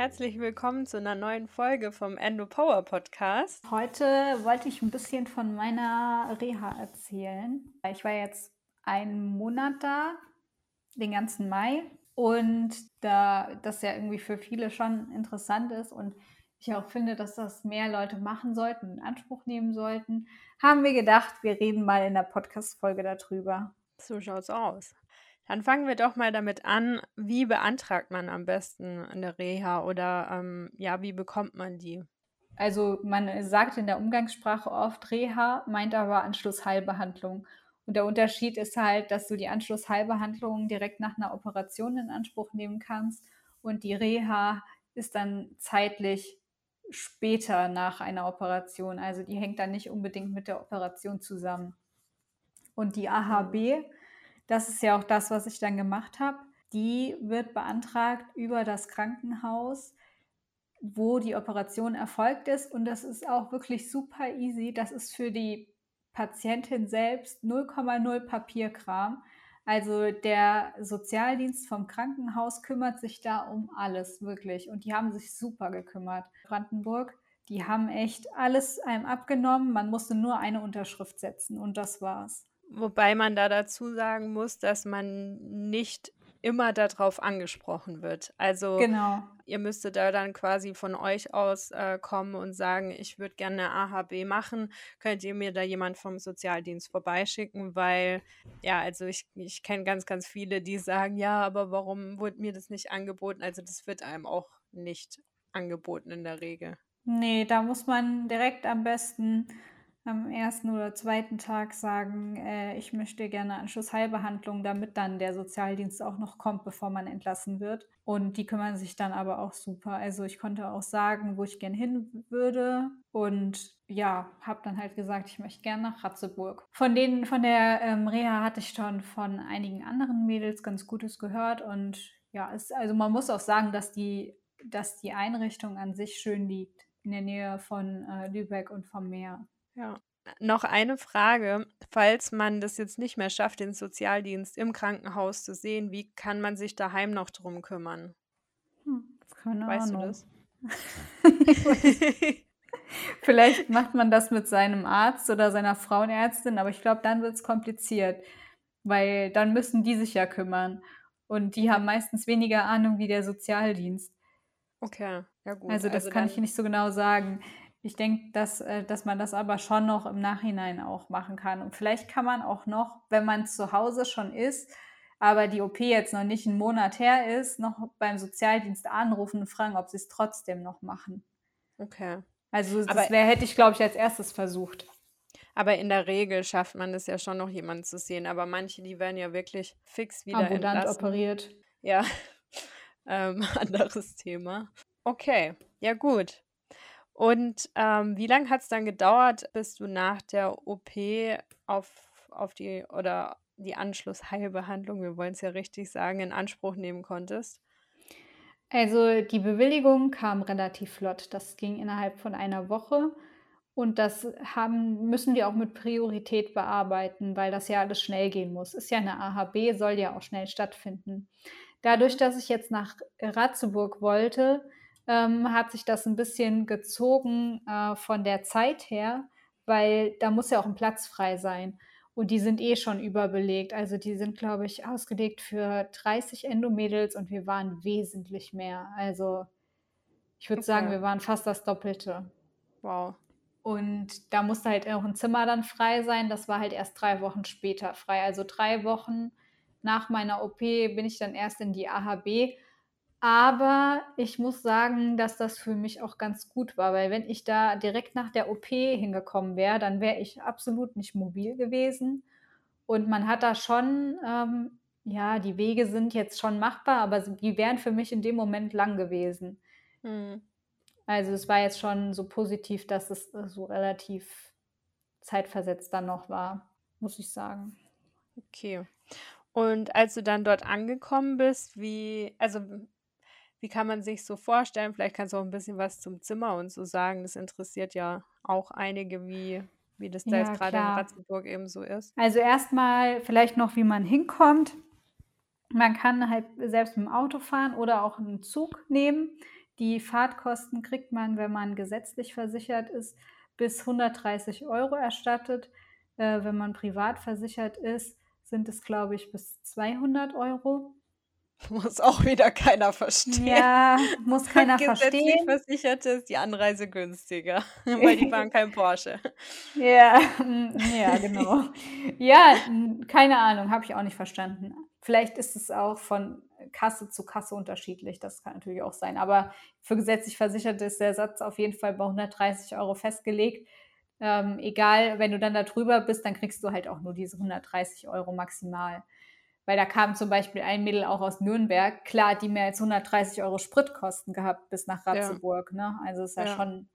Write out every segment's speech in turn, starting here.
Herzlich willkommen zu einer neuen Folge vom Endo Power Podcast. Heute wollte ich ein bisschen von meiner Reha erzählen. Ich war jetzt einen Monat da, den ganzen Mai. Und da das ja irgendwie für viele schon interessant ist und ich auch finde, dass das mehr Leute machen sollten, in Anspruch nehmen sollten, haben wir gedacht, wir reden mal in der Podcast-Folge darüber. So schaut's aus. Dann fangen wir doch mal damit an, wie beantragt man am besten eine Reha oder ähm, ja, wie bekommt man die? Also man sagt in der Umgangssprache oft Reha, meint aber Anschlussheilbehandlung. Und der Unterschied ist halt, dass du die Anschlussheilbehandlung direkt nach einer Operation in Anspruch nehmen kannst und die Reha ist dann zeitlich später nach einer Operation. Also die hängt dann nicht unbedingt mit der Operation zusammen. Und die AHB, das ist ja auch das, was ich dann gemacht habe. Die wird beantragt über das Krankenhaus, wo die Operation erfolgt ist. Und das ist auch wirklich super easy. Das ist für die Patientin selbst 0,0 Papierkram. Also der Sozialdienst vom Krankenhaus kümmert sich da um alles, wirklich. Und die haben sich super gekümmert. Brandenburg, die haben echt alles einem abgenommen. Man musste nur eine Unterschrift setzen und das war's. Wobei man da dazu sagen muss, dass man nicht immer darauf angesprochen wird. Also genau. ihr müsstet da dann quasi von euch aus äh, kommen und sagen, ich würde gerne AHB machen. Könnt ihr mir da jemand vom Sozialdienst vorbeischicken? Weil, ja, also ich, ich kenne ganz, ganz viele, die sagen, ja, aber warum wurde mir das nicht angeboten? Also das wird einem auch nicht angeboten in der Regel. Nee, da muss man direkt am besten am ersten oder zweiten Tag sagen, äh, ich möchte gerne Anschlussheilbehandlung, damit dann der Sozialdienst auch noch kommt, bevor man entlassen wird. Und die kümmern sich dann aber auch super. Also ich konnte auch sagen, wo ich gerne hin würde und ja, habe dann halt gesagt, ich möchte gerne nach Ratzeburg. Von denen, von der ähm, Reha hatte ich schon von einigen anderen Mädels ganz Gutes gehört und ja, es, also man muss auch sagen, dass die, dass die Einrichtung an sich schön liegt in der Nähe von äh, Lübeck und vom Meer. Ja. Noch eine Frage, falls man das jetzt nicht mehr schafft, den Sozialdienst im Krankenhaus zu sehen, wie kann man sich daheim noch drum kümmern? Hm, keine Weißt Ahnung. du das? Vielleicht macht man das mit seinem Arzt oder seiner Frauenärztin, aber ich glaube, dann wird es kompliziert, weil dann müssen die sich ja kümmern. Und die haben meistens weniger Ahnung wie der Sozialdienst. Okay, ja gut. Also das Also kann ich nicht so genau sagen. Ich denke, dass, äh, dass man das aber schon noch im Nachhinein auch machen kann. Und vielleicht kann man auch noch, wenn man zu Hause schon ist, aber die OP jetzt noch nicht einen Monat her ist, noch beim Sozialdienst anrufen und fragen, ob sie es trotzdem noch machen. okay. Also Aber, das wär, hätte ich, glaube ich, als erstes versucht. aber in der Regel schafft man es ja schon noch, jemanden zu sehen. Aber manche, die werden ja wirklich fix wieder Ambulant entlassen. operiert. Ja, ähm, anderes Thema. Okay, ja gut. Und ähm, wie lange hat es dann gedauert, bis du nach der OP auf, auf die oder die Anschlussheilbehandlung, wir wollen es ja richtig sagen, in Anspruch nehmen konntest? Also die Bewilligung kam relativ flott. Das ging innerhalb von einer Woche. Und das haben, müssen wir auch mit Priorität bearbeiten, weil das ja alles schnell gehen muss. Ist ja eine AHB, soll ja auch schnell stattfinden. Dadurch, Mhm. dass ich jetzt nach Ratzeburg wollte, ähm, hat sich das ein bisschen gezogen äh, von der Zeit her, weil da muss ja auch ein Platz frei sein. Und die sind eh schon überbelegt. Also die sind, glaube ich, ausgelegt für 30 Endomädels und wir waren wesentlich mehr. Also ich würde sagen, Okay, wir waren fast das Doppelte. wow. Und da musste halt auch ein Zimmer dann frei sein. Das war halt erst drei Wochen später frei. Also drei Wochen nach meiner OP bin ich dann erst in die AHB. Aber ich muss sagen, dass das für mich auch ganz gut war, weil wenn ich da direkt nach der OP hingekommen wäre, dann wäre ich absolut nicht mobil gewesen. Und man hat da schon, ähm, ja, die Wege sind jetzt schon machbar, aber die wären für mich in dem Moment lang gewesen. Hm. Also es war jetzt schon so positiv, dass es äh, so relativ zeitversetzt dann noch war, muss ich sagen. Okay. Und als du dann dort angekommen bist, wie, also wie kann man sich so vorstellen? Vielleicht kannst du auch ein bisschen was zum Zimmer und so sagen. Das interessiert ja auch einige, wie, wie das da jetzt Ja, gerade in. Ratzeburg eben so ist. Also erstmal vielleicht noch, wie man hinkommt. Man kann halt selbst mit dem Auto fahren oder auch einen Zug nehmen. Die Fahrtkosten kriegt man, wenn man gesetzlich versichert ist, bis 130 Euro erstattet. Äh, wenn man privat versichert ist, sind es, glaube ich, bis 200 Euro. Muss auch wieder keiner verstehen. Ja, muss keiner Gesetzlich verstehen. Versicherte ist die Anreise günstiger, weil die fahren kein Porsche. Ja, mm, ja, genau. Ja, keine Ahnung, habe ich auch nicht verstanden. Vielleicht ist es auch von Kasse zu Kasse unterschiedlich, das kann natürlich auch sein. Aber für gesetzlich Versicherte ist der Satz auf jeden Fall bei 130 Euro festgelegt. Ähm, egal, wenn du dann da drüber bist, dann kriegst du halt auch nur diese 130 Euro maximal. Weil da kam zum Beispiel ein Mädel auch aus Nürnberg, klar, die mehr als 130 Euro Spritkosten gehabt bis nach Ja. Ratzeburg. Ne? Also ist ja, Ja. schon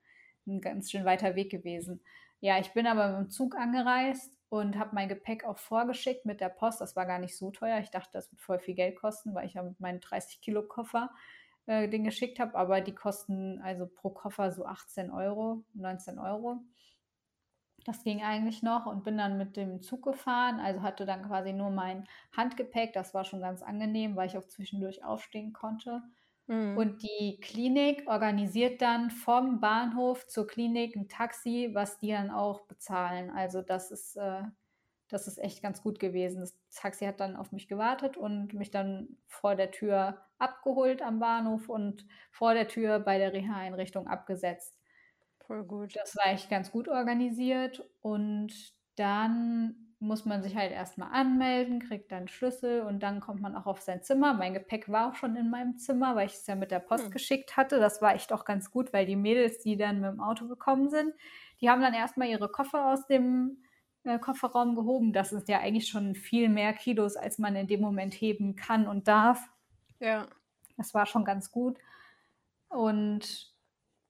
ein ganz schön weiter Weg gewesen. Ja, ich bin aber mit dem Zug angereist und habe mein Gepäck auch vorgeschickt mit der Post. Das war gar nicht so teuer. Ich dachte, das wird voll viel Geld kosten, weil ich ja mit meinem 30 Kilo Koffer äh, den geschickt habe. Aber die kosten also pro Koffer so 18 Euro, 19 Euro. Das ging eigentlich noch und bin dann mit dem Zug gefahren. Also hatte dann quasi nur mein Handgepäck. Das war schon ganz angenehm, weil ich auch zwischendurch aufstehen konnte. Mhm. Und die Klinik organisiert dann vom Bahnhof zur Klinik ein Taxi, was die dann auch bezahlen. Also das ist, äh, das ist echt ganz gut gewesen. Das Taxi hat dann auf mich gewartet und mich dann vor der Tür abgeholt am Bahnhof und vor der Tür bei der Reha-Einrichtung abgesetzt. Voll gut. Das war echt ganz gut organisiert und dann muss man sich halt erstmal anmelden, kriegt dann Schlüssel und dann kommt man auch auf sein Zimmer. Mein Gepäck war auch schon in meinem Zimmer, weil ich es ja mit der Post Hm. geschickt hatte. Das war echt auch ganz gut, weil die Mädels, die dann mit dem Auto gekommen sind, die haben dann erstmal ihre Koffer aus dem äh, Kofferraum gehoben. Das ist ja eigentlich schon viel mehr Kilos, als man in dem Moment heben kann und darf. Ja. Das war schon ganz gut. Und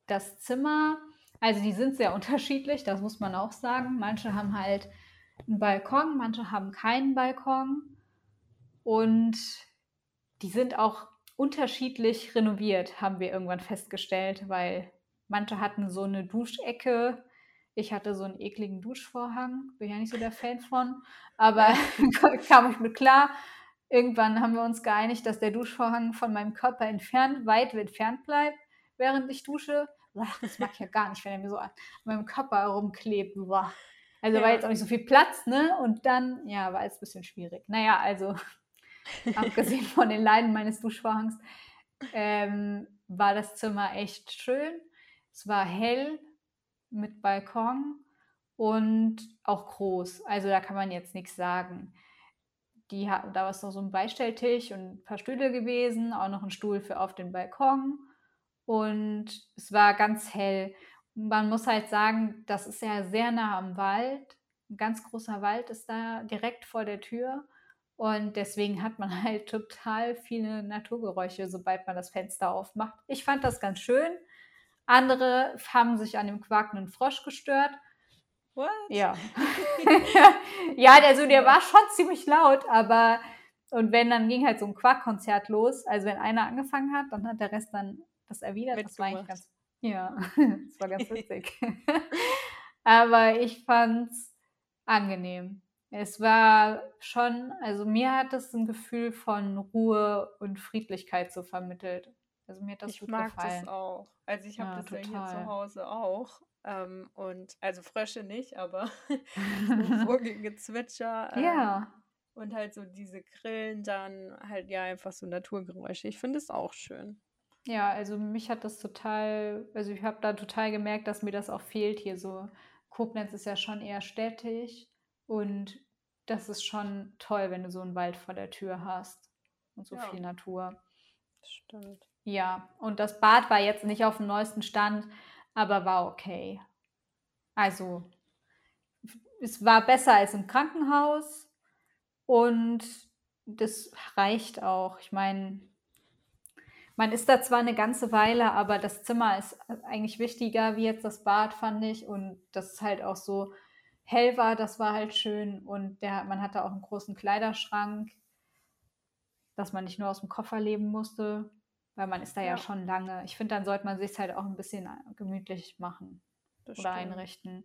das Zimmer, also die sind sehr unterschiedlich, das muss man auch sagen. Manche haben halt einen Balkon, manche haben keinen Balkon. Und die sind auch unterschiedlich renoviert, haben wir irgendwann festgestellt, weil manche hatten so eine Duschecke. Ich hatte so einen ekligen Duschvorhang, bin ja nicht so der Fan von, aber kam ich mit klar. Irgendwann haben wir uns geeinigt, dass der Duschvorhang von meinem Körper entfernt, weit entfernt bleibt, während ich dusche. Boah, Das mag ich ja gar nicht, wenn er mir so an meinem Körper herumklebt. Boah. Also war Ja. jetzt auch nicht so viel Platz, ne? Und dann, ja, war es ein bisschen schwierig. Naja, also abgesehen von den Leiden meines Duschvorhangs, ähm, war das Zimmer echt schön. Es war hell mit Balkon und auch groß. Also da kann man jetzt nichts sagen. Die da war es noch so ein Beistelltisch und ein paar Stühle gewesen, auch noch ein Stuhl für auf den Balkon. Und es war ganz hell. Man muss halt sagen, das ist ja sehr nah am Wald. Ein ganz großer Wald ist da direkt vor der Tür. Und deswegen hat man halt total viele Naturgeräusche, sobald man das Fenster aufmacht. Ich fand das ganz schön. Andere haben sich an dem quakenden Frosch gestört. What? Ja. ja, also der war schon ziemlich laut, aber und wenn, dann ging halt so ein Quackkonzert los. Also wenn einer angefangen hat, dann hat der Rest dann das erwidert. Das war eigentlich ganz, ja, das war ganz witzig. aber ich fand's angenehm. Es war schon, also mir hat es ein Gefühl von Ruhe und Friedlichkeit so vermittelt. Also mir hat das Ich gut mag gefallen. das auch. Also ich habe Ja, das ja hier total. zu Hause auch. Ähm, und also Frösche nicht, aber so Vogelgezwitscher. Ähm, Ja, und halt so diese Grillen, dann halt ja einfach so Naturgeräusche. Ich finde es auch schön. Ja, also mich hat das total, also ich habe da total gemerkt, dass mir das auch fehlt hier so. Koblenz ist ja schon eher städtisch und das ist schon toll, wenn du so einen Wald vor der Tür hast und so Ja. viel Natur. Stimmt. Ja, und das Bad war jetzt nicht auf dem neuesten Stand, aber war okay. Also, es war besser als im Krankenhaus und das reicht auch. Ich meine, man ist da zwar eine ganze Weile, aber das Zimmer ist eigentlich wichtiger wie jetzt das Bad, fand ich. Und das ist halt auch so hell war, das war halt schön. Und der, man hatte auch einen großen Kleiderschrank, dass man nicht nur aus dem Koffer leben musste, weil man ist da ja, Ja. schon lange. Ich finde, dann sollte man sich halt auch ein bisschen gemütlich machen Das oder stimmt. einrichten.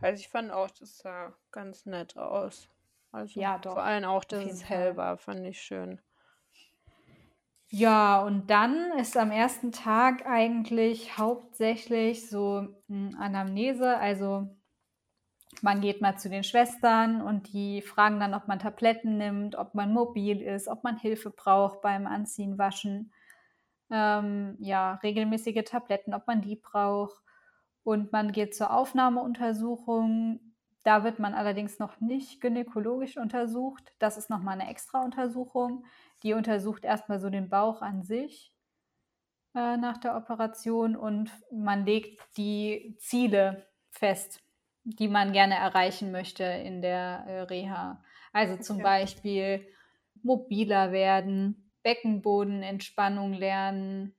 Also ich fand auch, das sah ganz nett aus. Also Ja, doch, vor allem auch, dass es hell war, fand ich schön. Ja, und dann ist am ersten Tag eigentlich hauptsächlich so, hm, Anamnese. Also, man geht mal zu den Schwestern und die fragen dann, ob man Tabletten nimmt, ob man mobil ist, ob man Hilfe braucht beim Anziehen, Waschen. Ähm, ja, regelmäßige Tabletten, ob man die braucht. Und man geht zur Aufnahmeuntersuchung. Da wird man allerdings noch nicht gynäkologisch untersucht. Das ist noch mal 'ne Extrauntersuchung. Die untersucht erst mal so den Bauch an sich, äh, nach der Operation und man legt die Ziele fest, die man gerne erreichen möchte in der, äh, Reha. Also, zum Okay. Beispiel mobiler werden, Beckenbodenentspannung lernen,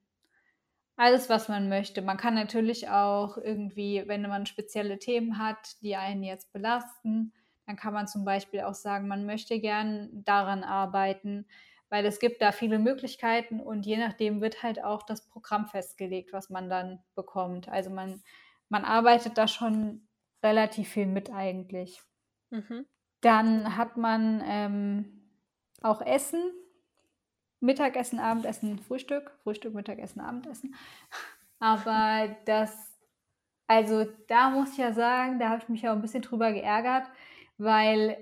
alles, was man möchte. Man kann natürlich auch irgendwie, wenn man spezielle Themen hat, die einen jetzt belasten, dann kann man zum Beispiel auch sagen, man möchte gern daran arbeiten, weil es gibt da viele Möglichkeiten und je nachdem wird halt auch das Programm festgelegt, was man dann bekommt. Also, man man arbeitet da schon relativ viel mit eigentlich. Mhm. Dann hat man, ähm, auch Essen. Mittagessen, Abendessen, Frühstück. Frühstück, Mittagessen, Abendessen. Aber das also, da muss ich ja sagen, da habe ich mich auch 'n bisschen drüber geärgert, weil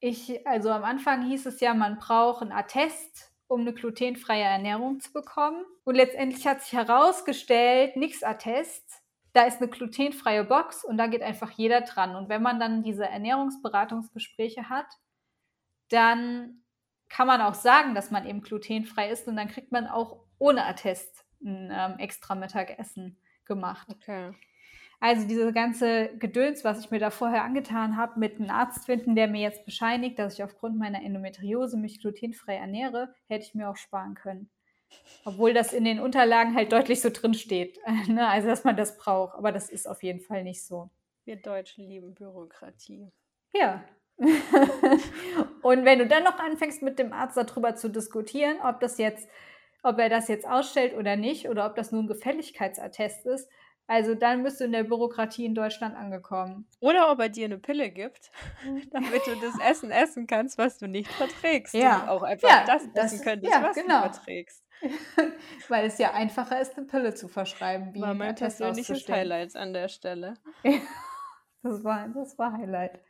ich also, am Anfang hieß es ja, man braucht 'n Attest, um 'ne glutenfreie Ernährung zu bekommen. Und letztendlich hat sich herausgestellt, nix Attest, da ist 'ne glutenfreie Box und da geht einfach jeder dran. Und wenn man dann diese Ernährungsberatungsgespräche hat, dann kann man auch sagen, dass man eben glutenfrei ist und dann kriegt man auch ohne Attest 'n, ähm, extra Mittagessen gemacht. Okay. Also, diese ganze Gedöns, was ich mir da vorher angetan habe, mit 'n Arzt finden, der mir jetzt bescheinigt, dass ich aufgrund meiner Endometriose mich glutenfrei ernähre, hätte ich mir auch sparen können. Obwohl das in den Unterlagen halt deutlich so drinsteht, äh, ne, also, dass man das braucht, aber das ist auf jeden Fall nicht so. Wir Deutschen lieben Bürokratie. Ja. Und wenn du dann noch anfängst, mit dem Arzt da drüber zu diskutieren, ob das jetzt ob er das jetzt ausstellt oder nicht oder ob das nur 'n Gefälligkeitsattest ist, also, dann bist du in der Bürokratie in Deutschland angekommen. Oder ob er dir 'ne Pille gibt, damit du das Essen essen kannst, was du nicht verträgst und Ja, auch einfach ja, das das essen könntest, ja, was du genau. verträgst. Weil es ja einfacher ist, 'ne Pille zu verschreiben, wie War mein persönliches. Highlight an der Stelle. Ja, das war das war Highlight.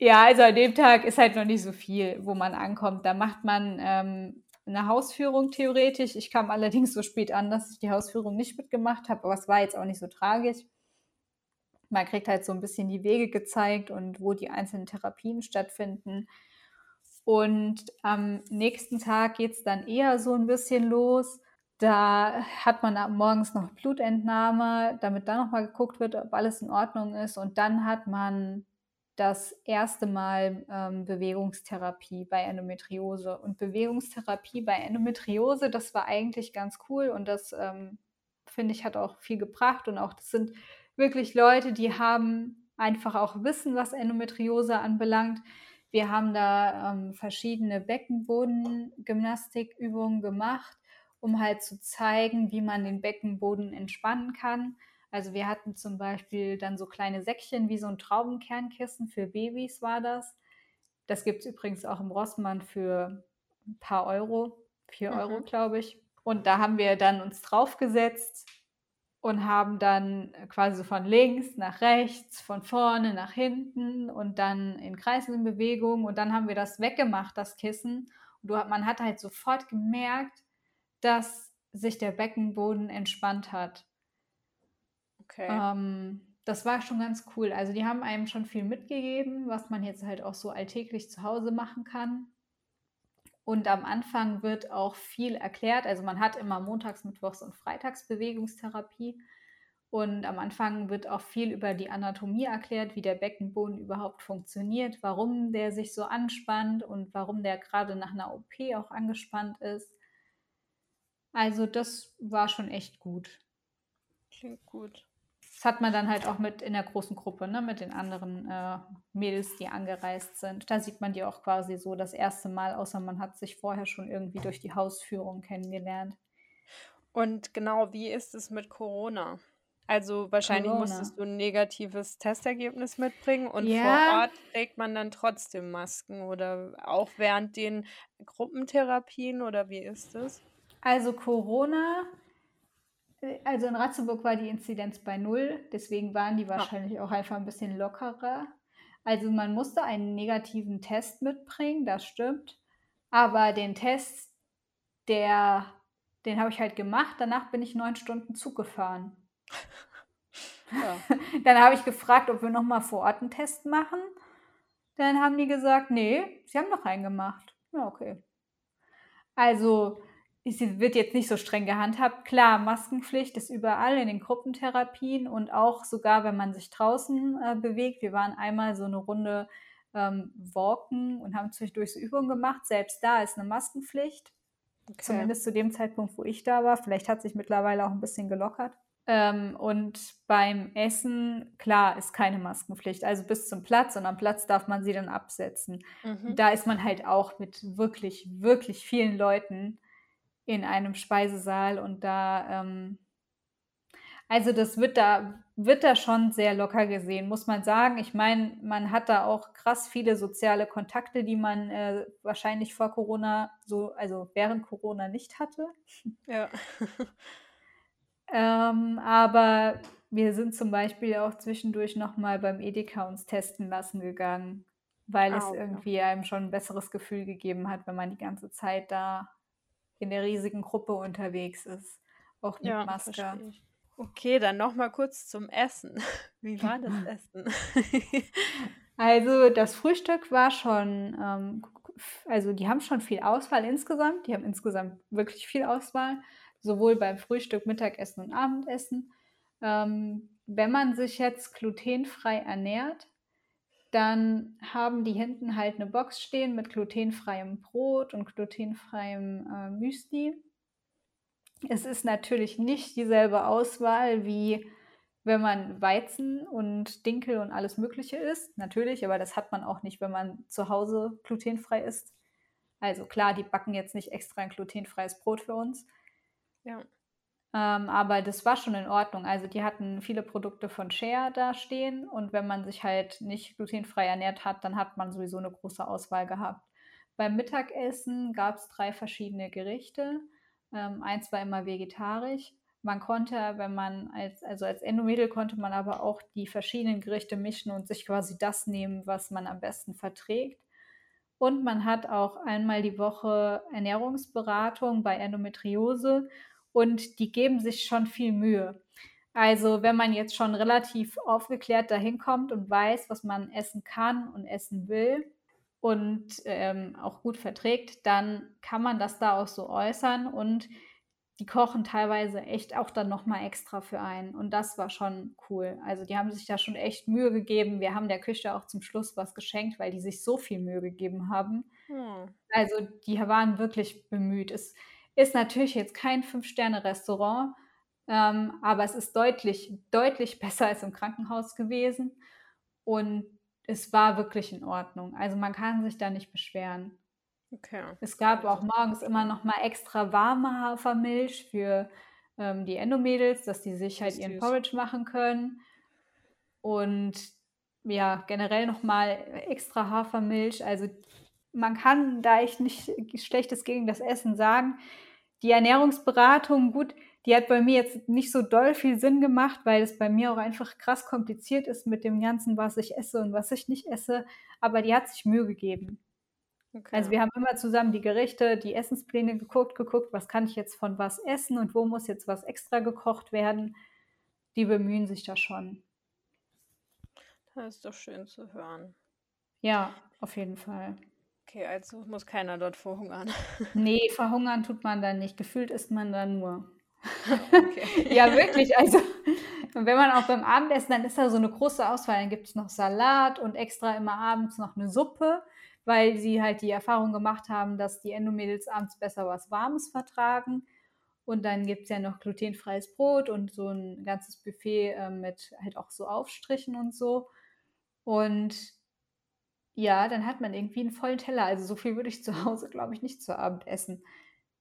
Ja, also, an dem Tag ist halt noch nicht so viel, wo man ankommt. Da macht man, ähm, 'ne Hausführung theoretisch. Ich kam allerdings so spät an, dass ich die Hausführung nicht mitgemacht habe, aber es war jetzt auch nicht so tragisch. Man kriegt halt so 'n bisschen die Wege gezeigt und wo die einzelnen Therapien stattfinden. Und am nächsten Tag geht's dann eher so 'n bisschen los. Da hat man morgens noch Blutentnahme, damit dann noch mal geguckt wird, ob alles in Ordnung ist. Und dann hat man das 1. Mal, ähm, Bewegungstherapie bei Endometriose. Und Bewegungstherapie bei Endometriose, das war eigentlich ganz cool und das, ähm, finde ich, hat auch viel gebracht und auch das sind wirklich Leute, die haben einfach auch Wissen, was Endometriose anbelangt. Wir haben da, ähm, verschiedene Beckenboden-Gymnastikübungen gemacht, um halt zu zeigen, wie man den Beckenboden entspannen kann. Also, wir hatten zum Beispiel dann so kleine Säckchen wie so 'n Traubenkernkissen für Babys war das. Das gibt's übrigens auch im Rossmann für 'n paar Euro, 4 €, Mhm. glaube ich. Und da haben wir dann uns draufgesetzt und haben dann, quasi von links nach rechts, von vorne nach hinten und dann in kreisenden Bewegungen und dann haben wir das weggemacht, das Kissen. Und man hat halt sofort gemerkt, dass sich der Beckenboden entspannt hat. Okay. Ähm, das war schon ganz cool. Also, die haben einem schon viel mitgegeben, was man jetzt halt auch so alltäglich zu Hause machen kann. Und am Anfang wird auch viel erklärt. Also, man hat immer montags, mittwochs und freitags Bewegungstherapie. Und am Anfang wird auch viel über die Anatomie erklärt, wie der Beckenboden überhaupt funktioniert, warum der sich so anspannt und warum der grade nach 'ner OP auch angespannt ist. Also, das war schon echt gut. Klingt gut. Das hat man dann halt auch mit in der großen Gruppe, ne, mit den anderen, äh, Mädels, die angereist sind. Da sieht man die auch quasi so das 1. Mal, außer man hat sich vorher schon irgendwie durch die Hausführung kennengelernt. Und genau, wie ist es mit Corona? Also, wahrscheinlich Corona. musstest du 'n negatives Testergebnis mitbringen und vor Ja. Ort trägt man dann trotzdem Masken oder auch während den Gruppentherapien oder wie ist das? Also, Corona also, in Ratzeburg war die Inzidenz bei 0, deswegen waren die Ah. wahrscheinlich auch einfach 'n bisschen lockerer. Also, man musste einen negativen Test mitbringen, das stimmt, aber den Test, der den habe ich halt gemacht, danach bin ich 9 Stunden Zug gefahren. Ja. Dann habe ich gefragt, ob wir noch mal vor Ort 'n Test machen. Dann haben die gesagt: „Ne, sie haben noch einen gemacht.“ Ja, okay. Also, es wird jetzt nicht so streng gehandhabt. Klar, Maskenpflicht ist überall in den Gruppentherapien und auch sogar, wenn man sich draußen, äh, bewegt. Wir waren einmal so 'ne Runde, ähm, walken und haben zwischendurch so Übungen gemacht. Selbst da ist 'ne Maskenpflicht, Okay. zumindest zu dem Zeitpunkt, wo ich da war. Vielleicht hat sich mittlerweile auch 'n bisschen gelockert. Ähm, und beim Essen, klar, ist keine Maskenpflicht, also bis zum Platz und am Platz darf man sie dann absetzen. Mhm. Da ist man halt auch mit wirklich, wirklich vielen Leuten in einem Speisesaal und da, ähm also, das wird da wird da schon sehr locker gesehen, muss man sagen. Ich meine, man hat da auch krass viele soziale Kontakte, die man, äh, wahrscheinlich vor Corona so also, während Corona nicht hatte. Ja. Ähm, aber wir sind zum Beispiel auch zwischendurch noch mal beim Edeka uns testen lassen gegangen, weil Ah, es irgendwie einem schon 'n besseres Gefühl gegeben hat, wenn man die ganze Zeit da in der riesigen Gruppe unterwegs ist, auch mit Ja, Maske. Okay, dann noch mal kurz zum Essen. Wie war das Essen? Also, das Frühstück war schon, ähm, also, die haben schon viel Auswahl insgesamt. Die haben insgesamt wirklich viel Auswahl, sowohl beim Frühstück, Mittagessen und Abendessen. Ähm, wenn man sich jetzt glutenfrei ernährt, dann haben die hinten halt 'ne Box stehen mit glutenfreiem Brot und glutenfreiem, äh, Müsli. Es ist natürlich nicht dieselbe Auswahl, wie wenn man Weizen und Dinkel und alles Mögliche isst, natürlich, aber das hat man auch nicht, wenn man zu Hause glutenfrei isst. Also, klar, die backen jetzt nicht extra 'n glutenfreies Brot für uns. Ja. Ähm, aber das war schon in Ordnung. Also, die hatten viele Produkte von Share da stehen und wenn man sich halt nicht glutenfrei ernährt hat, dann hat man sowieso 'ne große Auswahl gehabt. Beim Mittagessen gab's 3 verschiedene Gerichte. Ähm, eins war immer vegetarisch. Man konnte, wenn man als also, als Endo-Mädel konnte man aber auch die verschiedenen Gerichte mischen und sich quasi das nehmen, was man am besten verträgt. Und man hat auch einmal die Woche Ernährungsberatung bei Endometriose und die geben sich schon viel Mühe. Also, wenn man jetzt schon relativ aufgeklärt da hinkommt und weiß, was man essen kann und essen will und, ähm, auch gut verträgt, dann kann man das da auch so äußern und die kochen teilweise echt auch dann noch mal extra für einen und das war schon cool. Also, die haben sich da schon echt Mühe gegeben. Wir haben der Küche auch zum Schluss was geschenkt, weil die sich so viel Mühe gegeben haben. Hm. Also, die waren wirklich bemüht. Es ist natürlich jetzt kein Fünf-Sterne-Restaurant, ähm, aber es ist deutlich, deutlich besser als im Krankenhaus gewesen und es war wirklich in Ordnung. Also, man kann sich da nicht beschweren. Okay. Es gab auch morgens immer noch mal extra warme Hafermilch für, ähm, die Endo-Mädels, dass die sich halt ihren. Porridge machen können. Und ja, generell noch mal extra Hafermilch. Also, man kann da echt nicht Schlechtes gegen das Essen sagen. Die Ernährungsberatung, gut, die hat bei mir jetzt nicht so doll viel Sinn gemacht, weil es bei mir auch einfach krass kompliziert ist mit dem Ganzen, was ich esse und was ich nicht esse, aber die hat sich Mühe gegeben. Also, Okay. wir haben immer zusammen die Gerichte, die Essenspläne geguckt geguckt, was kann ich jetzt von was essen und wo muss jetzt was extra gekocht werden. Die bemühen sich da schon. Das ist doch schön zu hören. Ja, auf jeden Fall. Okay, also muss keiner dort verhungern. Ne, verhungern tut man da nicht. Gefühlt isst man da nur. Okay. Ja, wirklich, also wenn man auch beim Abendessen dann ist da so 'ne große Auswahl. Dann gibt's noch Salat und extra immer abends noch 'ne Suppe, weil sie halt die Erfahrung gemacht haben, dass die Endo-Mädels abends besser was Warmes vertragen. Und dann gibt's ja noch glutenfreies Brot und so 'n ganzes Buffet, ähm, mit halt auch so Aufstrichen und so. Und ja, dann hat man irgendwie 'n vollen Teller. Also, so viel würde ich zu Hause, glaube ich, nicht zu Abend essen.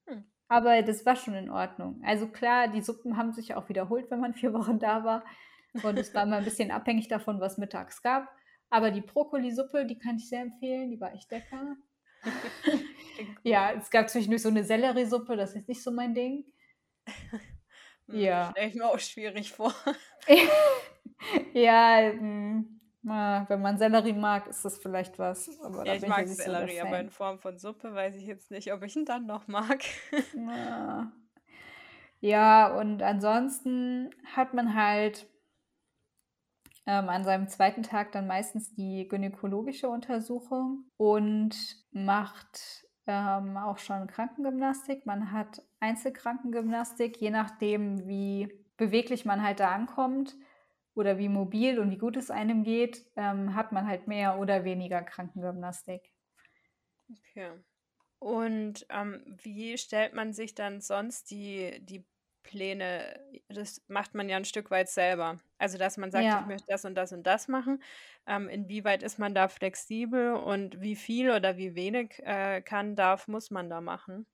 Hm. Aber das war schon in Ordnung. Also klar, die Suppen haben sich auch wiederholt, wenn man 4 Wochen da war. Und es war immer ein bisschen abhängig davon, was mittags gab. Aber die Brokkolisuppe, die kann ich sehr empfehlen, die war echt lecker. ja, es gab zwischendurch so eine Selleriesuppe, das ist nicht so mein Ding. Hm, ja. Stelle ich mir auch schwierig vor. ja, hm, wenn man Sellerie mag, ist das vielleicht was. Aber ja, ich mag ich Sellerie, so aber in Form von Suppe weiß ich jetzt nicht, ob ich ihn dann noch mag. ja, und ansonsten hat man halt ähm, an seinem zweiten Tag dann meistens die gynäkologische Untersuchung und macht ähm, auch schon Krankengymnastik. Man hat Einzelkrankengymnastik, je nachdem, wie beweglich man halt da ankommt oder wie mobil und wie gut es einem geht, ähm, hat man halt mehr oder weniger Krankengymnastik. Okay. Und ähm, wie stellt man sich dann sonst die, die Pläne, das macht man ja ein Stück weit selber. Also, dass man sagt, ich möchte das und das und das machen. Ähm, inwieweit ist man da flexibel und wie viel oder wie wenig äh, kann, darf, muss man da machen?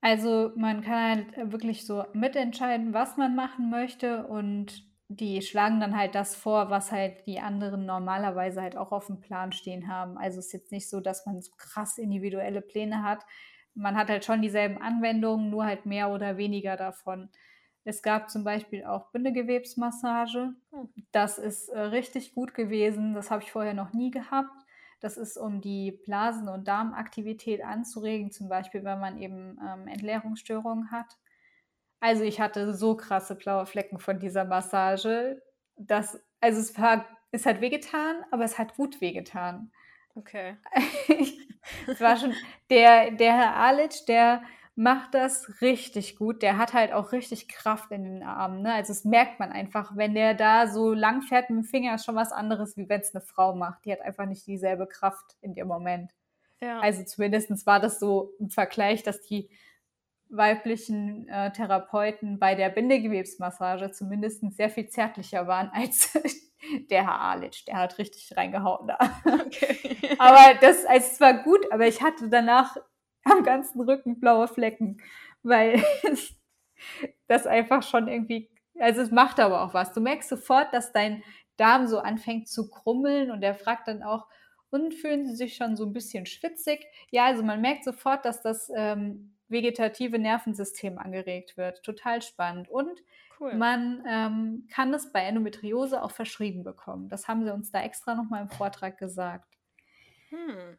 Also, man kann halt wirklich so mitentscheiden, was man machen möchte und die schlagen dann halt das vor, was halt die anderen normalerweise halt auch auf dem Plan stehen haben. Also, es ist jetzt nicht so, dass man so krass individuelle Pläne hat man hat halt schon dieselben Anwendungen, nur halt mehr oder weniger davon. Es gab zum Beispiel auch Bindegewebsmassage. Hm. Das ist äh, richtig gut gewesen. Das habe ich vorher noch nie gehabt. Das ist, um die Blasen- und Darmaktivität anzuregen, zum Beispiel, wenn man eben ähm, Entleerungsstörungen hat. Also ich hatte so krasse blaue Flecken von dieser Massage. Dass, also es, war, es hat wehgetan, aber es hat gut wehgetan. Okay. Es war schon, der, der Herr Alic, der macht das richtig gut. Der hat halt auch richtig Kraft in den Armen. Ne? Also das merkt man einfach, wenn der da so lang fährt mit dem Finger, ist schon was anderes, wie wenn es eine Frau macht. Die hat einfach nicht dieselbe Kraft in dem Moment. Ja. Also zumindest war das so im Vergleich, dass die weiblichen äh, Therapeuten bei der Bindegewebsmassage zumindest sehr viel zärtlicher waren als der Herr Alic. Der hat richtig reingehauen da. Okay. aber das, also es war gut, aber ich hatte danach am ganzen Rücken blaue Flecken, weil das einfach schon irgendwie, also es macht aber auch was. Du merkst sofort, dass dein Darm so anfängt zu krummeln und er fragt dann auch, und fühlen sie sich schon so ein bisschen schwitzig? Ja, also man merkt sofort, dass das ähm, vegetative Nervensystem angeregt wird. Total spannend. Und cool. man ähm, kann es bei Endometriose auch verschrieben bekommen. Das haben sie uns da extra nochmal im Vortrag gesagt. Hm.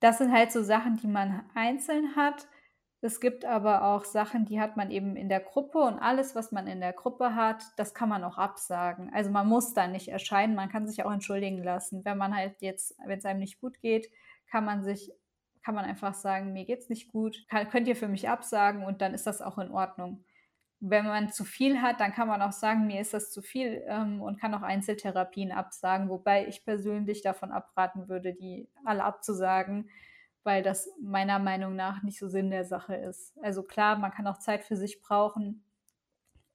Das sind halt so Sachen, die man einzeln hat. Es gibt aber auch Sachen, die hat man eben in der Gruppe und alles, was man in der Gruppe hat, das kann man auch absagen. Also man muss da nicht erscheinen, man kann sich auch entschuldigen lassen. Wenn man halt jetzt, wenn es einem nicht gut geht, kann man sich kann man einfach sagen, mir geht's nicht gut, kann, könnt ihr für mich absagen und dann ist das auch in Ordnung. Wenn man zu viel hat, dann kann man auch sagen, mir ist das zu viel ähm, und kann auch Einzeltherapien absagen, wobei ich persönlich davon abraten würde, die alle abzusagen, weil das meiner Meinung nach nicht so Sinn der Sache ist. Also klar, man kann auch Zeit für sich brauchen,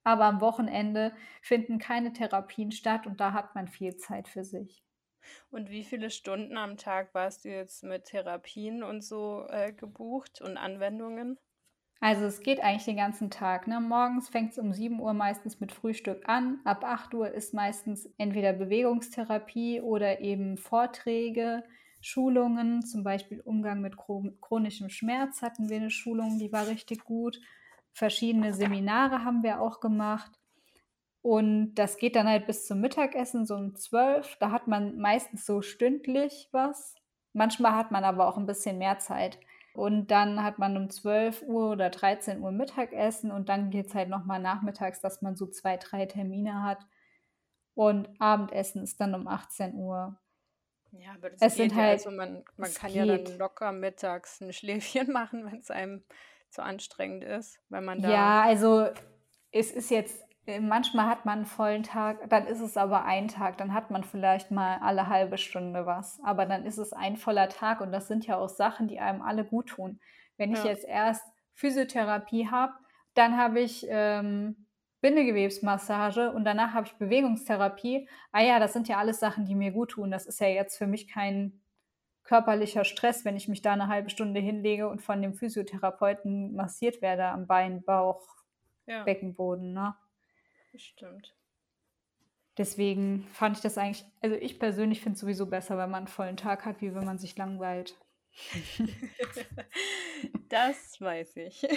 aber am Wochenende finden keine Therapien statt und da hat man viel Zeit für sich. Und wie viele Stunden am Tag warst du jetzt mit Therapien und so äh, gebucht und Anwendungen? Also es geht eigentlich den ganzen Tag. Ne? Morgens fängt es um 7 Uhr meistens mit Frühstück an. Ab 8 Uhr ist meistens entweder Bewegungstherapie oder eben Vorträge, Schulungen, zum Beispiel Umgang mit chronischem Schmerz hatten wir eine Schulung, die war richtig gut. Verschiedene Seminare haben wir auch gemacht. Und das geht dann halt bis zum Mittagessen, so um 12. Da hat man meistens so stündlich was. Manchmal hat man aber auch ein bisschen mehr Zeit. Und dann hat man um 12 Uhr oder 13 Uhr Mittagessen und dann geht es halt nochmal nachmittags, dass man so zwei, drei Termine hat. Und Abendessen ist dann um 18 Uhr. Ja, aber das es geht ja, halt, also man, man kann geht. ja dann locker mittags ein Schläfchen machen, wenn es einem zu anstrengend ist, wenn man da. Ja, also es ist jetzt manchmal hat man einen vollen Tag, dann ist es aber ein Tag, dann hat man vielleicht mal alle halbe Stunde was. Aber dann ist es ein voller Tag und das sind ja auch Sachen, die einem alle gut tun. Wenn ich jetzt erst Physiotherapie habe, dann habe ich ähm, Bindegewebsmassage und danach habe ich Bewegungstherapie. Ah ja, das sind ja alles Sachen, die mir gut tun. Das ist ja jetzt für mich kein körperlicher Stress, wenn ich mich da eine halbe Stunde hinlege und von dem Physiotherapeuten massiert werde am Bein, Bauch, ja. Beckenboden. Ne? Stimmt. Deswegen fand ich das eigentlich, also ich persönlich finde es sowieso besser, wenn man einen vollen Tag hat, wie wenn man sich langweilt. das weiß ich.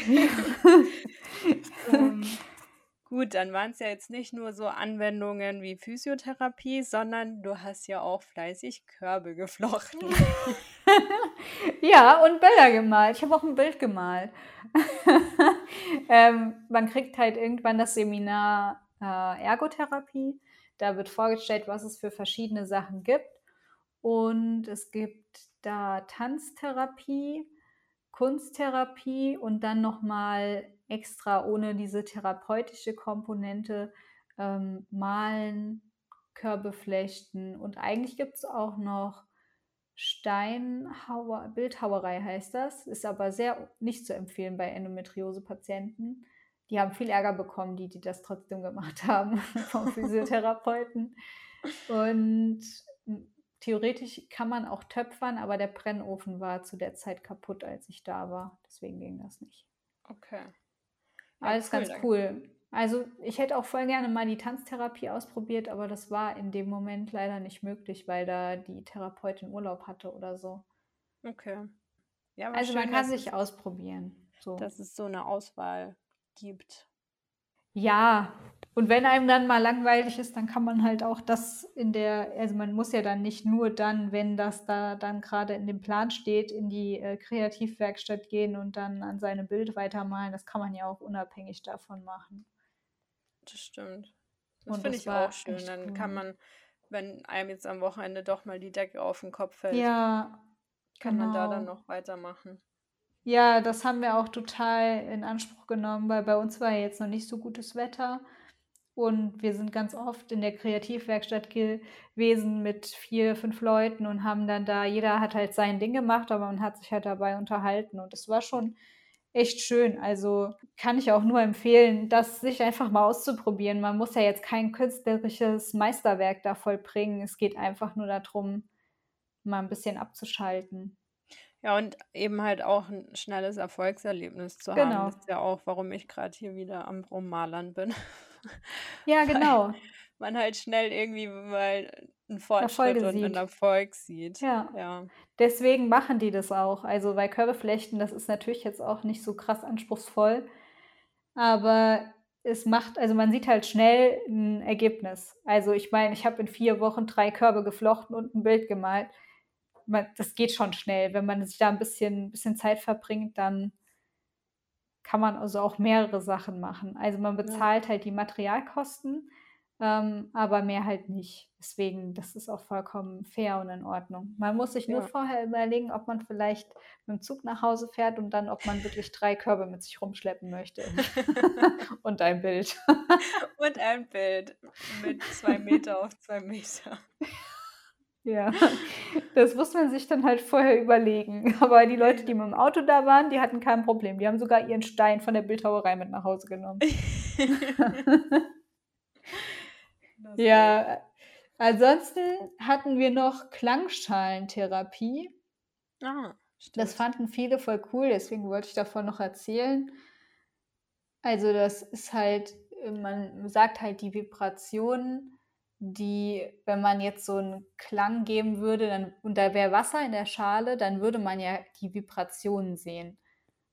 um, gut, dann waren es ja jetzt nicht nur so Anwendungen wie Physiotherapie, sondern du hast ja auch fleißig Körbe geflochten. ja, und Bilder gemalt. Ich habe auch ein Bild gemalt. ähm, man kriegt halt irgendwann das Seminar äh, Ergotherapie. Da wird vorgestellt, was es für verschiedene Sachen gibt. Und es gibt da Tanztherapie, Kunsttherapie und dann nochmal extra ohne diese therapeutische Komponente ähm, Malen, Körbe flechten und eigentlich gibt es auch noch Steinhauer, Bildhauerei heißt das, ist aber sehr nicht zu empfehlen bei Endometriose-Patienten. Die haben viel Ärger bekommen, die, die das trotzdem gemacht haben vom Physiotherapeuten. Und theoretisch kann man auch töpfern, aber der Brennofen war zu der Zeit kaputt, als ich da war. Deswegen ging das nicht. Okay. Ja, Alles cool, ganz cool. Also ich hätte auch voll gerne mal die Tanztherapie ausprobiert, aber das war in dem Moment leider nicht möglich, weil da die Therapeutin Urlaub hatte oder so. Okay. Ja, also schön, man kann sich ausprobieren. So. Dass es so eine Auswahl gibt. Ja, und wenn einem dann mal langweilig ist, dann kann man halt auch das in der, also man muss ja dann nicht nur dann, wenn das da dann gerade in dem Plan steht, in die äh, Kreativwerkstatt gehen und dann an seinem Bild weitermalen. Das kann man ja auch unabhängig davon machen. Das stimmt. Das finde ich auch schön. Dann kann man, wenn einem jetzt am Wochenende doch mal die Decke auf den Kopf fällt, ja, kann genau. man da dann genau. noch weitermachen. Ja, das haben wir auch total in Anspruch genommen, weil bei uns war jetzt noch nicht so gutes Wetter. Und wir sind ganz oft in der Kreativwerkstatt gewesen mit vier, fünf Leuten und haben dann da, jeder hat halt sein Ding gemacht, aber man hat sich halt dabei unterhalten. Und es war schon echt schön. Also kann ich auch nur empfehlen, das sich einfach mal auszuprobieren. Man muss ja jetzt kein künstlerisches Meisterwerk da vollbringen. Es geht einfach nur darum, mal ein bisschen abzuschalten. Ja, und eben halt auch ein schnelles Erfolgserlebnis zu haben. Genau. Das ist ja auch, warum ich gerade hier wieder am Rummalern bin. Ja, genau. man halt schnell irgendwie mal einen Fortschritt und einen Erfolg sieht. Ja. Ja. Deswegen machen die das auch. Also bei Körbeflechten, das ist natürlich jetzt auch nicht so krass anspruchsvoll, aber es macht, also man sieht halt schnell ein Ergebnis. Also ich meine, ich habe in vier Wochen drei Körbe geflochten und ein Bild gemalt man, das geht schon schnell. Wenn man sich da ein bisschen, bisschen Zeit verbringt, dann kann man also auch mehrere Sachen machen. Also man bezahlt ja. halt die Materialkosten, ähm, aber mehr halt nicht. Deswegen, das ist auch vollkommen fair und in Ordnung. Man muss sich nur vorher überlegen, ob man vielleicht mit dem Zug nach Hause fährt und dann, ob man wirklich drei Körbe mit sich rumschleppen möchte. und ein Bild. und ein Bild mit zwei Meter auf zwei Meter. Ja, das muss man sich dann halt vorher überlegen. Aber die Leute, die mit dem Auto da waren, die hatten kein Problem. Die haben sogar ihren Stein von der Bildhauerei mit nach Hause genommen. ja, ansonsten hatten wir noch Klangschalentherapie. Ah, stimmt. Das fanden viele voll cool, deswegen wollte ich davon noch erzählen. Also das ist halt, man sagt halt die Vibrationen die, wenn man jetzt so einen Klang geben würde, dann, und da wäre Wasser in der Schale, dann würde man ja die Vibrationen sehen.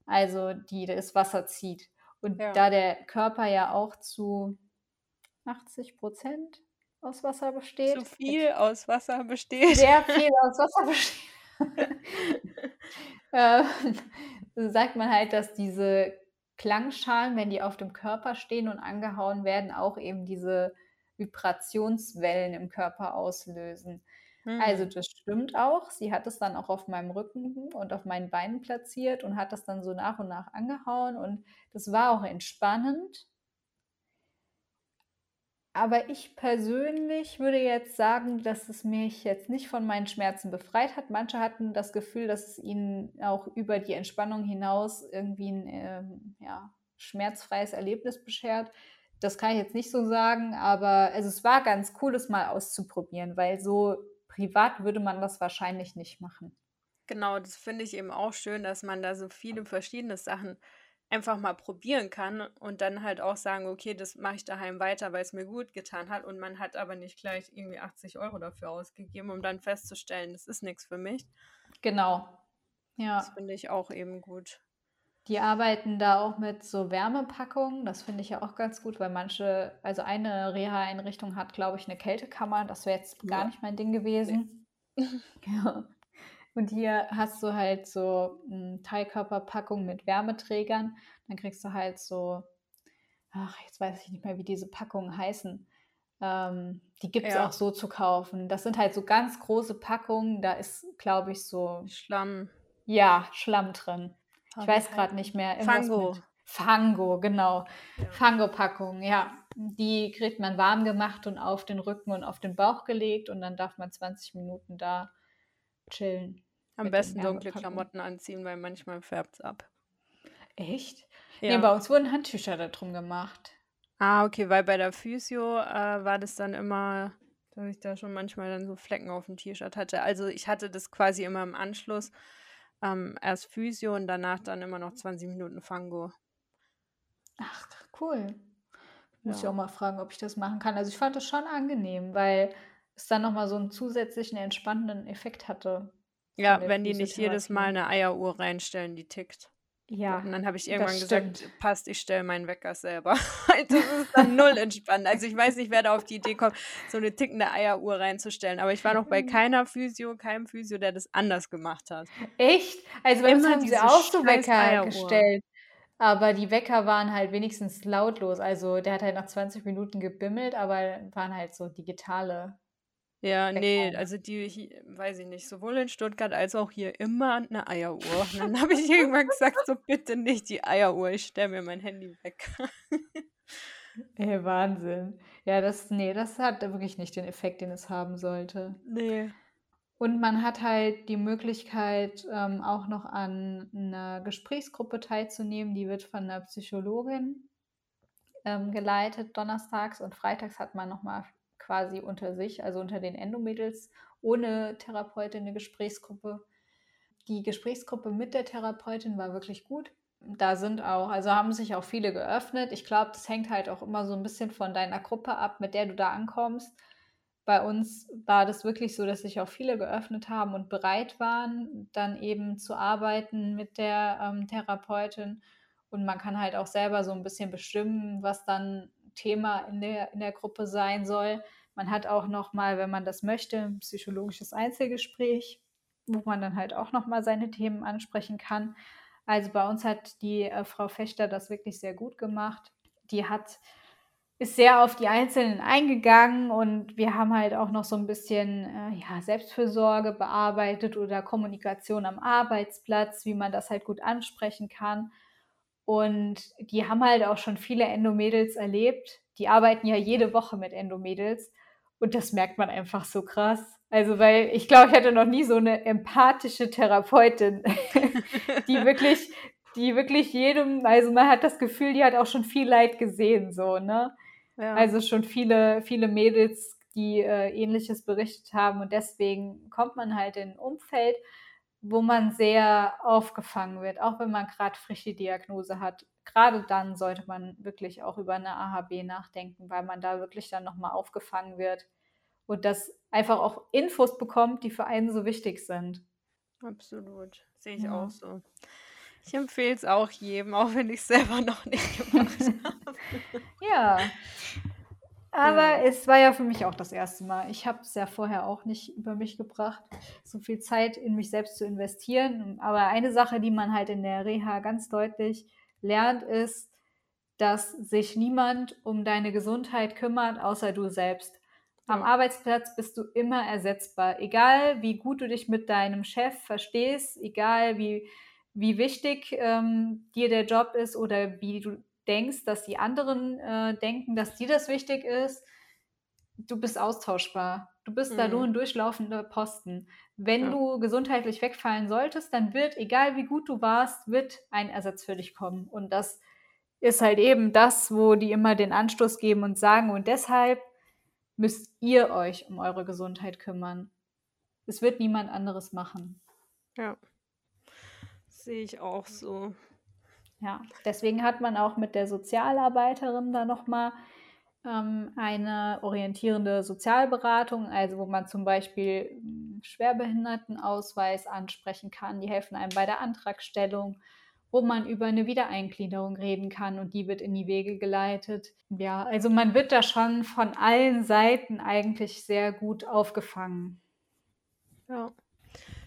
Also die das Wasser zieht. Und ja. da der Körper ja auch zu 80 Prozent aus Wasser besteht. Zu viel aus Wasser besteht. Sehr viel aus Wasser besteht. äh, sagt man halt, dass diese Klangschalen, wenn die auf dem Körper stehen und angehauen werden, auch eben diese Vibrationswellen im Körper auslösen. Mhm. Also das stimmt auch. Sie hat es dann auch auf meinem Rücken und auf meinen Beinen platziert und hat das dann so nach und nach angehauen und das war auch entspannend. Aber ich persönlich würde jetzt sagen, dass es mich jetzt nicht von meinen Schmerzen befreit hat. Manche hatten das Gefühl, dass es ihnen auch über die Entspannung hinaus irgendwie ein ähm, ja, schmerzfreies Erlebnis beschert. Das kann ich jetzt nicht so sagen, aber also es war ganz cool, es mal auszuprobieren, weil so privat würde man das wahrscheinlich nicht machen. Genau, das finde ich eben auch schön, dass man da so viele verschiedene Sachen einfach mal probieren kann und dann halt auch sagen, okay, das mache ich daheim weiter, weil es mir gut getan hat und man hat aber nicht gleich irgendwie 80 Euro dafür ausgegeben, um dann festzustellen, das ist nichts für mich. Genau. Ja. Das finde ich auch eben gut. Die arbeiten da auch mit so Wärmepackungen. Das finde ich ja auch ganz gut, weil manche, also eine Reha-Einrichtung hat, glaube ich, eine Kältekammer. Das wäre jetzt gar Ja. nicht mein Ding gewesen. Ja. Und hier hast du halt so eine Teilkörperpackung mit Wärmeträgern. Dann kriegst du halt so, ach, jetzt weiß ich nicht mehr, wie diese Packungen heißen. Ähm, die gibt es Ja. auch so zu kaufen. Das sind halt so ganz große Packungen. Da ist, glaube ich, so, Schlamm. ja, Schlamm drin. Ich weiß gerade nicht mehr. Fango. Fango, genau. Ja. Fango-Packung, ja. Die kriegt man warm gemacht und auf den Rücken und auf den Bauch gelegt und dann darf man 20 Minuten da chillen. Am besten dunkle. Klamotten anziehen, weil manchmal färbt es ab. Echt? Nee, Ja. bei uns wurden Handtücher da drum gemacht. Ah, okay, weil bei der Physio äh, war das dann immer, dass ich da schon manchmal dann so Flecken auf dem T-Shirt hatte. Also ich hatte das quasi immer im Anschluss. Ähm, erst Physio und danach dann immer noch 20 Minuten Fango. Ach, cool. Muss ich Ja. auch mal fragen, ob ich das machen kann. Also ich fand das schon angenehm, weil es dann nochmal so einen zusätzlichen entspannenden Effekt hatte. Ja, wenn die nicht jedes Mal eine Eieruhr reinstellen, die tickt. Ja, Und dann habe ich irgendwann gesagt, passt, ich stelle meinen Wecker selber. das ist dann null entspannt. Also ich weiß nicht, wer da auf die Idee kommt, so eine tickende Eieruhr reinzustellen. Aber ich war noch bei Mhm. keiner Physio, keinem Physio, der das anders gemacht hat. Echt? Also bei uns haben sie diese auch so Wecker Eieruhr. gestellt. Aber die Wecker waren halt wenigstens lautlos. Also der hat halt nach 20 Minuten gebimmelt, aber waren halt so digitale Ja, nee, also die, hi- weiß ich nicht, sowohl in Stuttgart als auch hier immer eine Eieruhr. Und dann habe ich irgendwann gesagt, so bitte nicht die Eieruhr, ich stelle mir mein Handy weg. Ey, Wahnsinn. Ja, das, nee, das hat wirklich nicht den Effekt, den es haben sollte. Nee. Und man hat halt die Möglichkeit, ähm, auch noch an einer Gesprächsgruppe teilzunehmen. Die wird von einer Psychologin ähm, geleitet. Donnerstags und freitags hat man nochmal quasi unter sich, also unter den Endomädels, ohne Therapeutin eine Gesprächsgruppe. Die Gesprächsgruppe mit der Therapeutin war wirklich gut. Da sind auch, also haben sich auch viele geöffnet. Ich glaube, das hängt halt auch immer so ein bisschen von deiner Gruppe ab, mit der du da ankommst. Bei uns war das wirklich so, dass sich auch viele geöffnet haben und bereit waren, dann eben zu arbeiten mit der ähm, Therapeutin. Und man kann halt auch selber so ein bisschen bestimmen, was dann Thema in der, in der Gruppe sein soll. Man hat auch nochmal, wenn man das möchte, ein psychologisches Einzelgespräch, wo man dann halt auch nochmal seine Themen ansprechen kann. Also bei uns hat die äh, Frau Fechter das wirklich sehr gut gemacht. Die hat ist sehr auf die Einzelnen eingegangen und wir haben halt auch noch so ein bisschen äh, ja, Selbstfürsorge bearbeitet oder Kommunikation am Arbeitsplatz, wie man das halt gut ansprechen kann. Und die haben halt auch schon viele Endomädels erlebt. Die arbeiten ja jede Woche mit Endomädels und das merkt man einfach so krass. Also, weil ich glaube, ich hatte noch nie so eine empathische Therapeutin, die wirklich, die wirklich jedem, also man hat das Gefühl, die hat auch schon viel Leid gesehen, so, ne? Ja. Also schon viele, viele Mädels, die äh, ähnliches berichtet haben und deswegen kommt man halt in ein Umfeld, wo man sehr aufgefangen wird, auch wenn man gerade frische Diagnose hat. Gerade dann sollte man wirklich auch über eine AHB nachdenken, weil man da wirklich dann nochmal aufgefangen wird und das einfach auch Infos bekommt, die für einen so wichtig sind. Absolut. Sehe ich Ja. auch so. Ich empfehle es auch jedem, auch wenn ich es selber noch nicht gemacht habe. Ja. Aber Ja. es war ja für mich auch das erste Mal. Ich habe es ja vorher auch nicht über mich gebracht, so viel Zeit in mich selbst zu investieren. Aber eine Sache, die man halt in der Reha ganz deutlich lernt, ist, dass sich niemand um deine Gesundheit kümmert, außer du selbst. Am Ja. Arbeitsplatz bist du immer ersetzbar. Egal, wie gut du dich mit deinem Chef verstehst, egal, wie, wie wichtig ähm, dir der Job ist oder wie du denkst, dass die anderen äh, denken, dass dir das wichtig ist, du bist austauschbar. Du bist da Mhm. nur ein durchlaufender Posten. Wenn Ja. du gesundheitlich wegfallen solltest, dann wird, egal wie gut du warst, wird ein Ersatz für dich kommen. Und das ist halt eben das, wo die immer den Anstoß geben und sagen, und deshalb müsst ihr euch um eure Gesundheit kümmern. Es wird niemand anderes machen. Ja. Sehe ich auch so. Ja, deswegen hat man auch mit der Sozialarbeiterin da nochmal ähm, eine orientierende Sozialberatung, also wo man zum Beispiel hm, Schwerbehindertenausweis ansprechen kann. Die helfen einem bei der Antragstellung, wo man über eine Wiedereingliederung reden kann und die wird in die Wege geleitet. Ja, also man wird da schon von allen Seiten eigentlich sehr gut aufgefangen. Ja.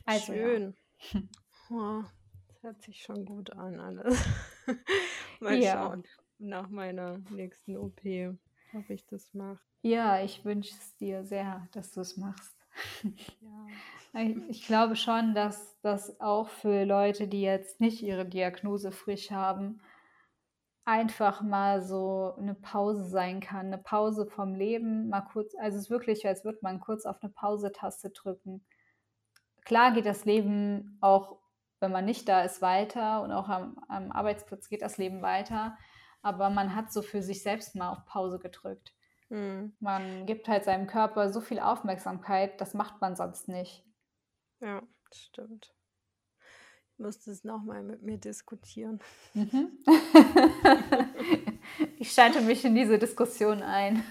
Also, Schön. Ja. Oh, das hört sich schon gut an, alles. Mal ja. schauen nach meiner nächsten OP ob ich das mache. Ja, ich wünsche es dir sehr, dass du es machst. Ja. Ich glaube schon, dass das auch für Leute, die jetzt nicht ihre Diagnose frisch haben, einfach mal so eine Pause sein kann, eine Pause vom Leben, mal kurz, also es ist wirklich, als würde man kurz auf eine Pause-Taste drücken. Klar geht das Leben auch, wenn man nicht da ist, weiter und auch am, am Arbeitsplatz geht das Leben weiter aber man hat so für sich selbst mal auf Pause gedrückt. Mhm. Man gibt halt seinem Körper so viel Aufmerksamkeit, das macht man sonst nicht. Ja, stimmt. Ich musste es nochmal mit mir diskutieren. Mhm. ich schalte mich in diese Diskussion ein.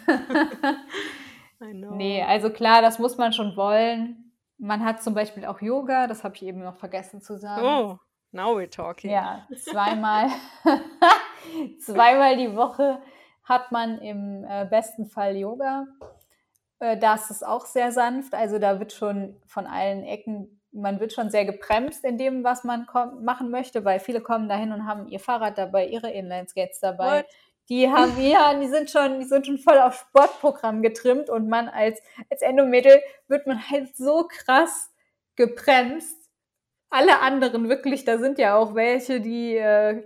I know. Nee, also klar, das muss man schon wollen. Man hat zum Beispiel auch Yoga, das habe ich eben noch vergessen zu sagen. Oh, now we're talking. Ja, zweimal. Zweimal die Woche hat man im äh, besten Fall Yoga. Äh, da ist es auch sehr sanft. Also da wird schon von allen Ecken, man wird schon sehr gebremst in dem, was man machen möchte, weil viele kommen dahin und haben ihr Fahrrad dabei, ihre Inline-Skates dabei. What? Die haben, ja, die sind schon, die sind schon voll auf Sportprogramm getrimmt und man als, als Endomädel wird man halt so krass gebremst. Alle anderen wirklich, da sind ja auch welche, die äh,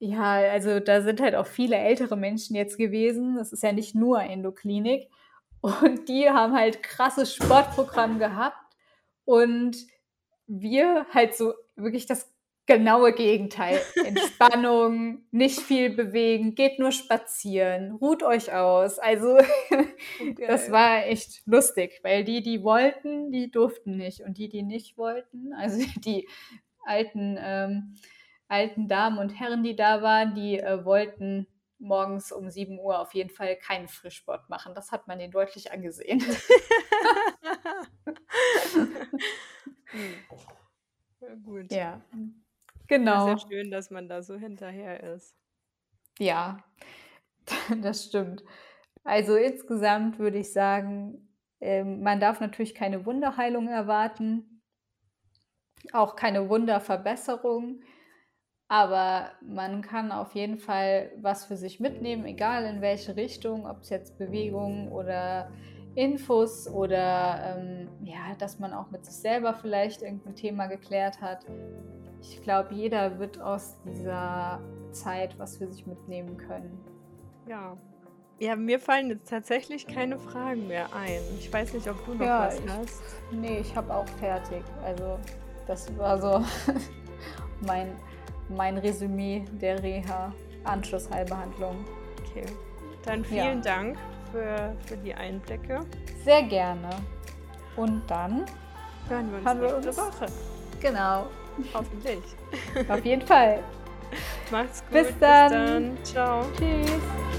ja, also da sind halt auch viele ältere Menschen jetzt gewesen. Das ist ja nicht nur Endoklinik. Und die haben halt krasses Sportprogramm gehabt. Und wir halt so wirklich das genaue Gegenteil. Entspannung, nicht viel bewegen, geht nur spazieren, ruht euch aus. Also okay. das war echt lustig, weil die, die wollten, die durften nicht. Und die, die nicht wollten, also die alten ähm, alten Damen und Herren, die da waren, die äh, wollten morgens um 7 Uhr auf jeden Fall keinen Frischsport machen. Das hat man ihnen deutlich angesehen. hm. Gut. Ja, genau. Sehr schön, dass man da so hinterher ist. Ja, das stimmt. Also insgesamt würde ich sagen, äh, man darf natürlich keine Wunderheilung erwarten, auch keine Wunderverbesserung. Aber man kann auf jeden Fall was für sich mitnehmen, egal in welche Richtung, ob es jetzt Bewegung oder Infos oder ähm, ja, dass man auch mit sich selber vielleicht irgendein Thema geklärt hat. Ich glaube, jeder wird aus dieser Zeit was für sich mitnehmen können. Ja. Ja, mir fallen jetzt tatsächlich keine Fragen mehr ein. Ich weiß nicht, ob du noch ja, was ich, hast. Nee, ich habe auch fertig. Also, das war so mein mein Resümee der Reha-Anschlussheilbehandlung. Okay, dann vielen ja. Dank für, für die Einblicke. Sehr gerne. Und dann hören wir uns hören uns. Woche. Genau. Hoffentlich. Auf jeden Fall. Macht's gut. Bis dann. Bis dann. Ciao. Tschüss.